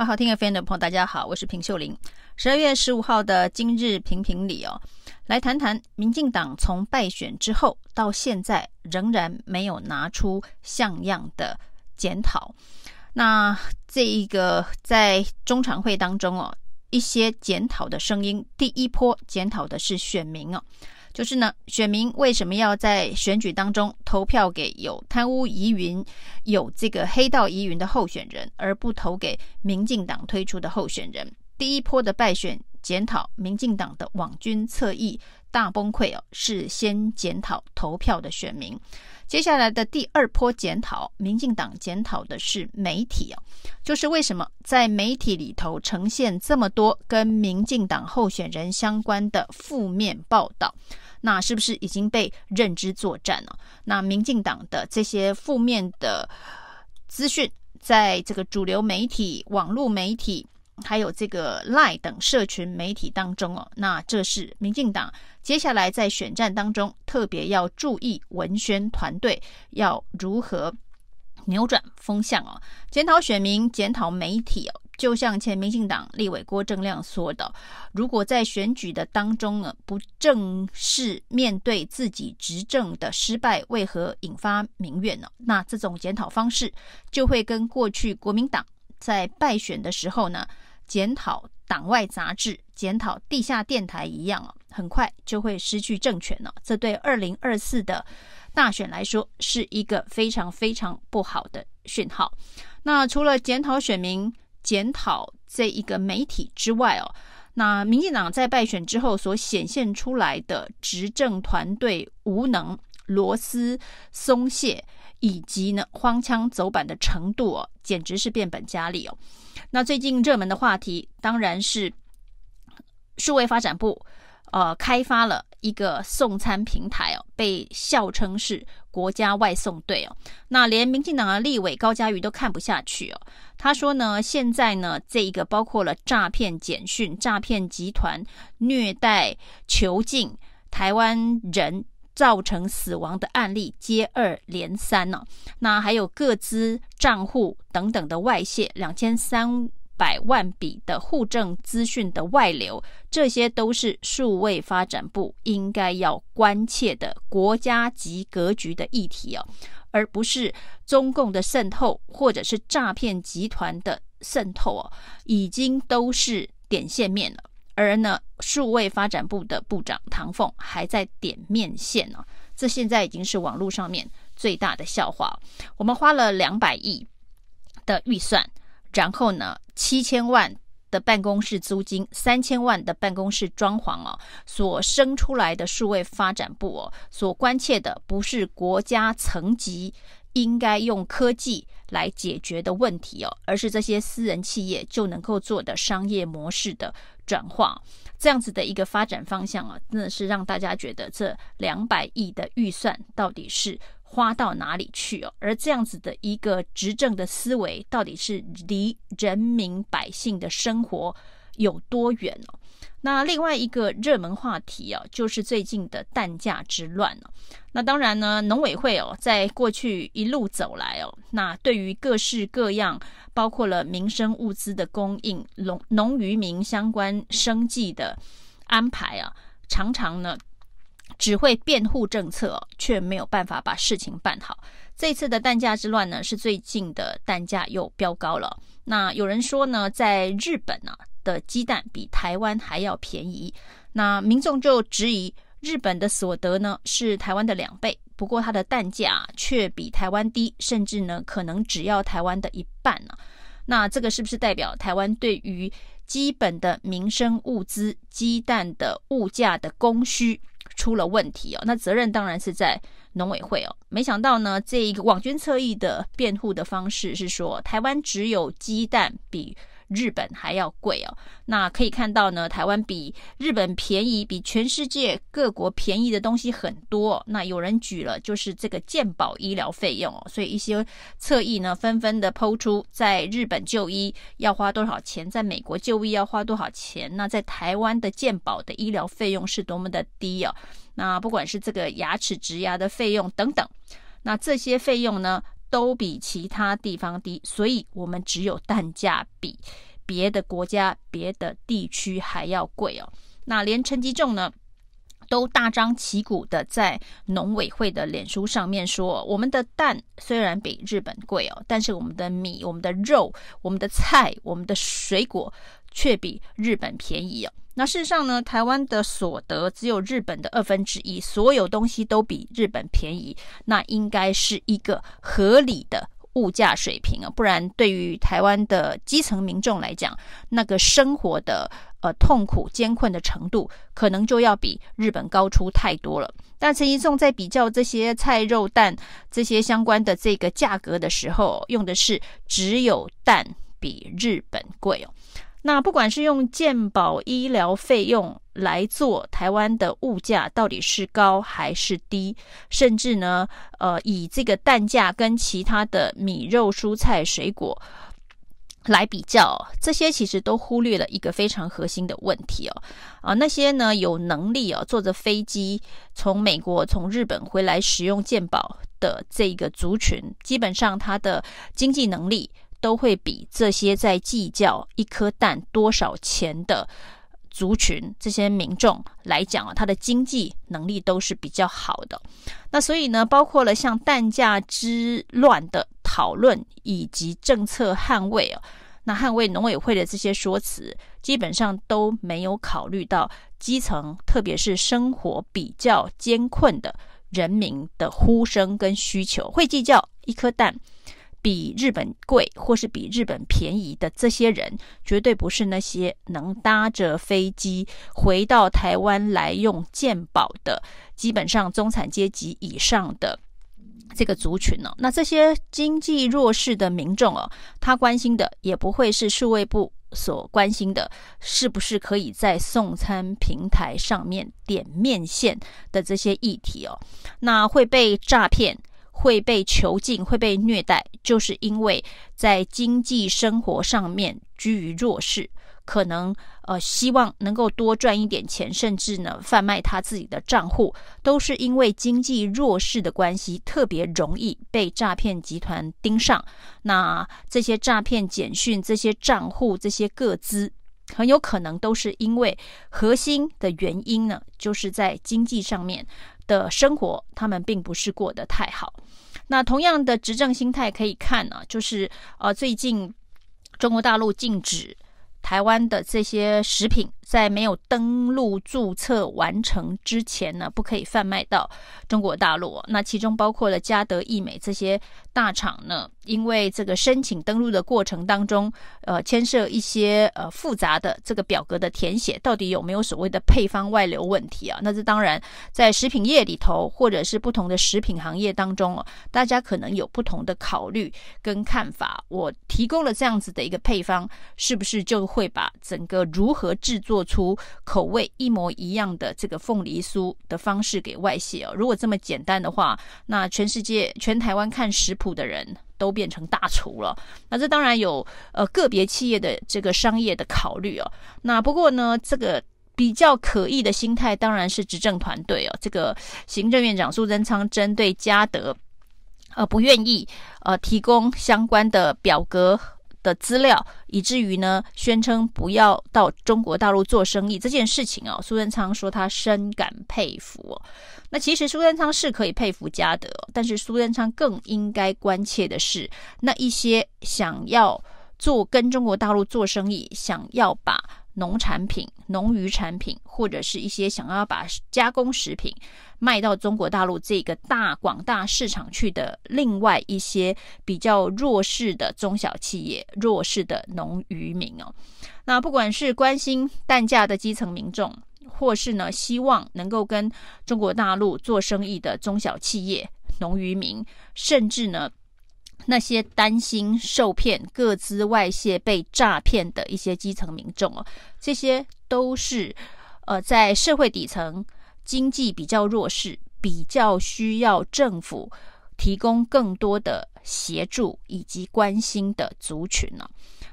好好听 FM 的朋友，大家好，我是平秀玲。十二月十五号的今日评评理哦，来谈谈民进党从败选之后到现在仍然没有拿出像样的检讨。那这一个在中常会当中哦，一些检讨的声音，第一波检讨的是选民哦。就是呢，选民为什么要在选举当中投票给有贪污疑云、有这个黑道疑云的候选人，而不投给民进党推出的候选人？第一波的败选检讨，民进党的网军侧翼大崩溃哦，是先检讨投票的选民。接下来的第二波检讨，民进党检讨的是媒体哦，就是为什么在媒体里头呈现这么多跟民进党候选人相关的负面报道？那是不是已经被认知作战了？那民进党的这些负面的资讯，在这个主流媒体、网络媒体。还有这个赖等社群媒体当中哦，那这是民进党接下来在选战当中特别要注意文宣团队要如何扭转风向哦，检讨选民、检讨媒体哦，就像前民进党立委郭正亮说的，如果在选举的当中呢，不正视面对自己执政的失败为何引发民怨呢？那这种检讨方式就会跟过去国民党在败选的时候呢，检讨党外杂志、检讨地下电台一样哦，很快就会失去政权了。这对二零二四的大选来说是一个非常非常不好的讯号。那除了检讨选民、检讨这一个媒体之外哦，那民进党在败选之后所显现出来的执政团队无能、螺丝松懈。以及呢，荒腔走板的程度哦，简直是变本加厉哦。那最近热门的话题当然是数位发展部呃开发了一个送餐平台哦，被笑称是国家外送队哦。那连民进党的立委高嘉瑜都看不下去哦，他说呢，现在呢，这一个包括了诈骗简讯、诈骗集团虐待囚禁台湾人。造成死亡的案例接二连三呢、那还有个资账户等等的外泄，两千三百万笔的户政资讯的外流，这些都是数位发展部应该要关切的国家级格局的议题哦，而不是中共的渗透或者是诈骗集团的渗透哦，已经都是点线面了。而呢，数位发展部的部长唐凤还在点面线呢、哦，这现在已经是网络上面最大的笑话。我们花了两百亿的预算，然后呢，七千万的办公室租金，三千万的办公室装潢哦，所生出来的数位发展部哦，所关切的不是国家层级应该用科技来解决的问题哦，而是这些私人企业就能够做的商业模式的。转化这样子的一个发展方向啊，真的是让大家觉得这两百亿的预算到底是花到哪里去哦？而这样子的一个执政的思维，到底是离人民百姓的生活有多远哦？那另外一个热门话题啊，就是最近的蛋价之乱了。那当然呢，农委会哦，在过去一路走来哦，那对于各式各样，包括了民生物资的供应、农农渔民相关生计的安排啊，常常呢只会辩护政策，却没有办法把事情办好。这次的蛋价之乱呢，是最近的蛋价又飙高了。那有人说呢，在日本呢、的鸡蛋比台湾还要便宜，那民众就质疑日本的所得呢是台湾的两倍，不过它的蛋价却比台湾低，甚至呢可能只要台湾的一半呢、那这个是不是代表台湾对于基本的民生物资、鸡蛋的物价的供需出了问题哦？那责任当然是在农委会哦。没想到呢，这一个网军侧翼的辩护的方式是说，台湾只有鸡蛋比。日本还要贵哦，那可以看到呢，台湾比日本便宜，比全世界各国便宜的东西很多。那有人举了，就是这个健保医疗费用哦，所以一些侧翼呢，纷纷的抛出，在日本就医要花多少钱，在美国就医要花多少钱，那在台湾的健保的医疗费用是多么的低哦。那不管是这个牙齿植牙的费用等等，那这些费用呢，都比其他地方低，所以我们只有蛋价比别的国家、别的地区还要贵哦。那连陈吉仲呢，都大张旗鼓的在农委会的脸书上面说，我们的蛋虽然比日本贵哦，但是我们的米、我们的肉、我们的菜、我们的水果却比日本便宜哦。那事实上呢，台湾的所得只有日本的二分之一，所有东西都比日本便宜，那应该是一个合理的物价水平啊，不然对于台湾的基层民众来讲，那个生活的。呃，痛苦艰困的程度可能就要比日本高出太多了。但陈吉仲在比较这些菜肉蛋这些相关的这个价格的时候，用的是只有蛋比日本贵哦。那不管是用健保医疗费用来做台湾的物价到底是高还是低，甚至呢，呃，以这个蛋价跟其他的米肉蔬菜水果。来比较，这些其实都忽略了一个非常核心的问题哦，啊，那些呢有能力哦坐着飞机从美国、从日本回来使用健保的这个族群，基本上他的经济能力都会比这些在计较一颗蛋多少钱的。族群这些民众来讲啊，他的经济能力都是比较好的。那所以呢，包括了像蛋价之乱的讨论以及政策捍卫啊，那捍卫农委会的这些说辞，基本上都没有考虑到基层，特别是生活比较艰困的人民的呼声跟需求，会计较一颗蛋。比日本贵或是比日本便宜的这些人，绝对不是那些能搭着飞机回到台湾来用健保的，基本上中产阶级以上的这个族群呢、哦。那这些经济弱势的民众哦，他关心的也不会是数位部所关心的，是不是可以在送餐平台上面点面线的这些议题哦，那会被诈骗。会被囚禁，会被虐待，就是因为在经济生活上面居于弱势，可能呃希望能够多赚一点钱，甚至呢贩卖他自己的账户，都是因为经济弱势的关系，特别容易被诈骗集团盯上。那这些诈骗简讯、这些账户、这些个资，很有可能都是因为核心的原因呢，就是在经济上面。的生活，他们并不是过得太好。那同样的执政心态可以看呢、就是呃，最近中国大陆禁止台湾的这些食品。在没有登录注册完成之前呢，不可以贩卖到中国大陆。那其中包括了嘉德、义美这些大厂呢，因为这个申请登录的过程当中，呃，牵涉一些呃复杂的这个表格的填写，到底有没有所谓的配方外流问题啊？那这当然在食品业里头，或者是不同的食品行业当中哦，大家可能有不同的考虑跟看法。我提供了这样子的一个配方，是不是就会把整个如何制作？做出口味一模一样的这个凤梨酥的方式给外泄哦。如果这么简单的话，那全世界全台湾看食谱的人都变成大厨了。那这当然有呃个别企业的这个商业的考虑哦。那不过呢，这个比较可疑的心态当然是执政团队哦。这个行政院长苏贞昌针对嘉德呃不愿意呃提供相关的表格。的资料，以至于呢，宣称不要到中国大陆做生意这件事情哦，苏贞昌说他深感佩服。那其实苏贞昌是可以佩服嘉德，但是苏贞昌更应该关切的是那一些想要做跟中国大陆做生意，想要把。农产品、农渔产品，或者是一些想要把加工食品卖到中国大陆这个大广大市场去的另外一些比较弱势的中小企业、弱势的农渔民哦。那不管是关心蛋价的基层民众，或是呢希望能够跟中国大陆做生意的中小企业、农渔民，甚至呢。那些担心受骗、个资外泄、被诈骗的一些基层民众哦，这些都是呃在社会底层、经济比较弱势、比较需要政府提供更多的协助以及关心的族群呢。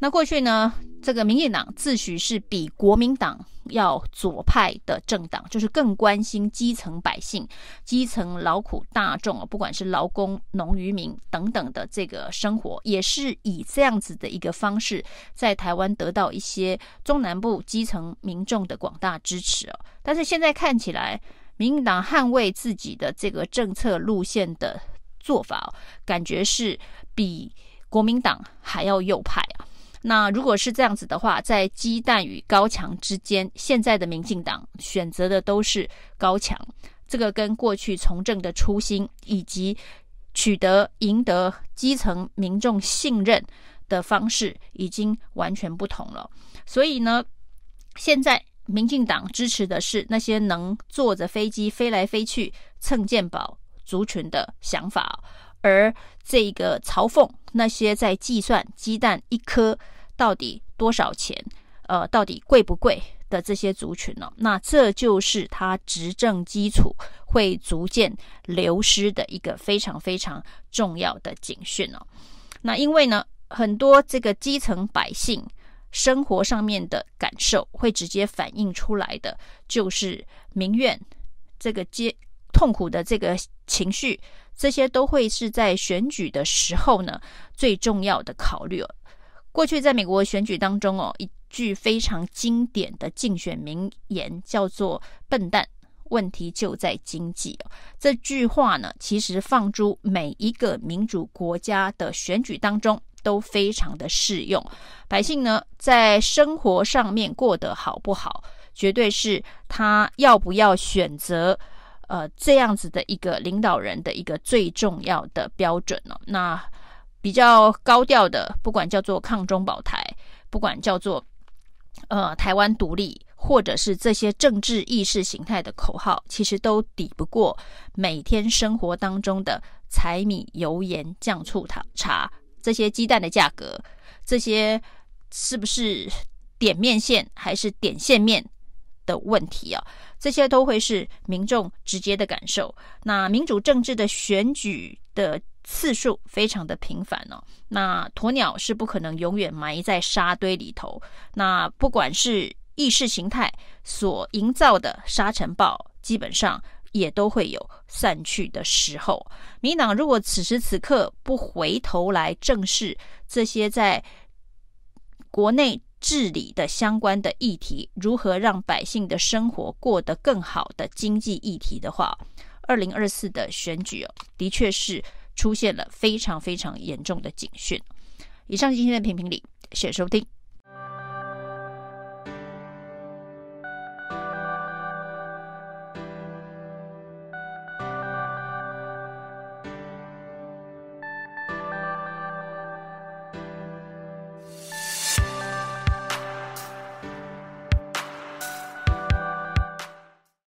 那过去呢，这个民进党自诩是比国民党要左派的政党，就是更关心基层百姓、基层劳苦大众，不管是劳工、农渔民等等的这个生活，也是以这样子的一个方式，在台湾得到一些中南部基层民众的广大支持哦。但是现在看起来，民进党捍卫自己的这个政策路线的做法，感觉是比国民党还要右派啊。那如果是这样子的话，在鸡蛋与高墙之间，现在的民进党选择的都是高墙，这个跟过去从政的初心以及取得赢得基层民众信任的方式已经完全不同了。所以呢，现在民进党支持的是那些能坐着飞机飞来飞去蹭健保族群的想法。而这个嘲讽那些在计算鸡蛋一颗到底多少钱，呃，到底贵不贵的这些族群呢、哦？那这就是他执政基础会逐渐流失的一个非常非常重要的警讯哦。那因为呢，很多这个基层百姓生活上面的感受会直接反映出来的，就是民怨，这个接痛苦的这个情绪。这些都会是在选举的时候呢，最重要的考虑哦。过去在美国选举当中哦，一句非常经典的竞选名言叫做“笨蛋，问题就在经济”。这句话呢，其实放诸每一个民主国家的选举当中都非常的适用。百姓呢，在生活上面过得好不好，绝对是他要不要选择。呃，这样子的一个领导人的一个最重要的标准哦，那比较高调的，不管叫做抗中保台，不管叫做呃台湾独立，或者是这些政治意识形态的口号，其实都抵不过每天生活当中的柴米油盐酱醋糖茶，这些鸡蛋的价格，这些是不是点面线还是点线面的问题啊？这些都会是民众直接的感受。那民主政治的选举的次数非常的频繁哦。那鸵鸟是不可能永远埋在沙堆里头。那不管是意识形态所营造的沙尘暴，基本上也都会有散去的时候。民党如果此时此刻不回头来正视这些在国内。治理的相关的议题，如何让百姓的生活过得更好的经济议题的话，二零二四的选举哦，的确是出现了非常非常严重的警讯。以上今天的评评理，谢谢收听。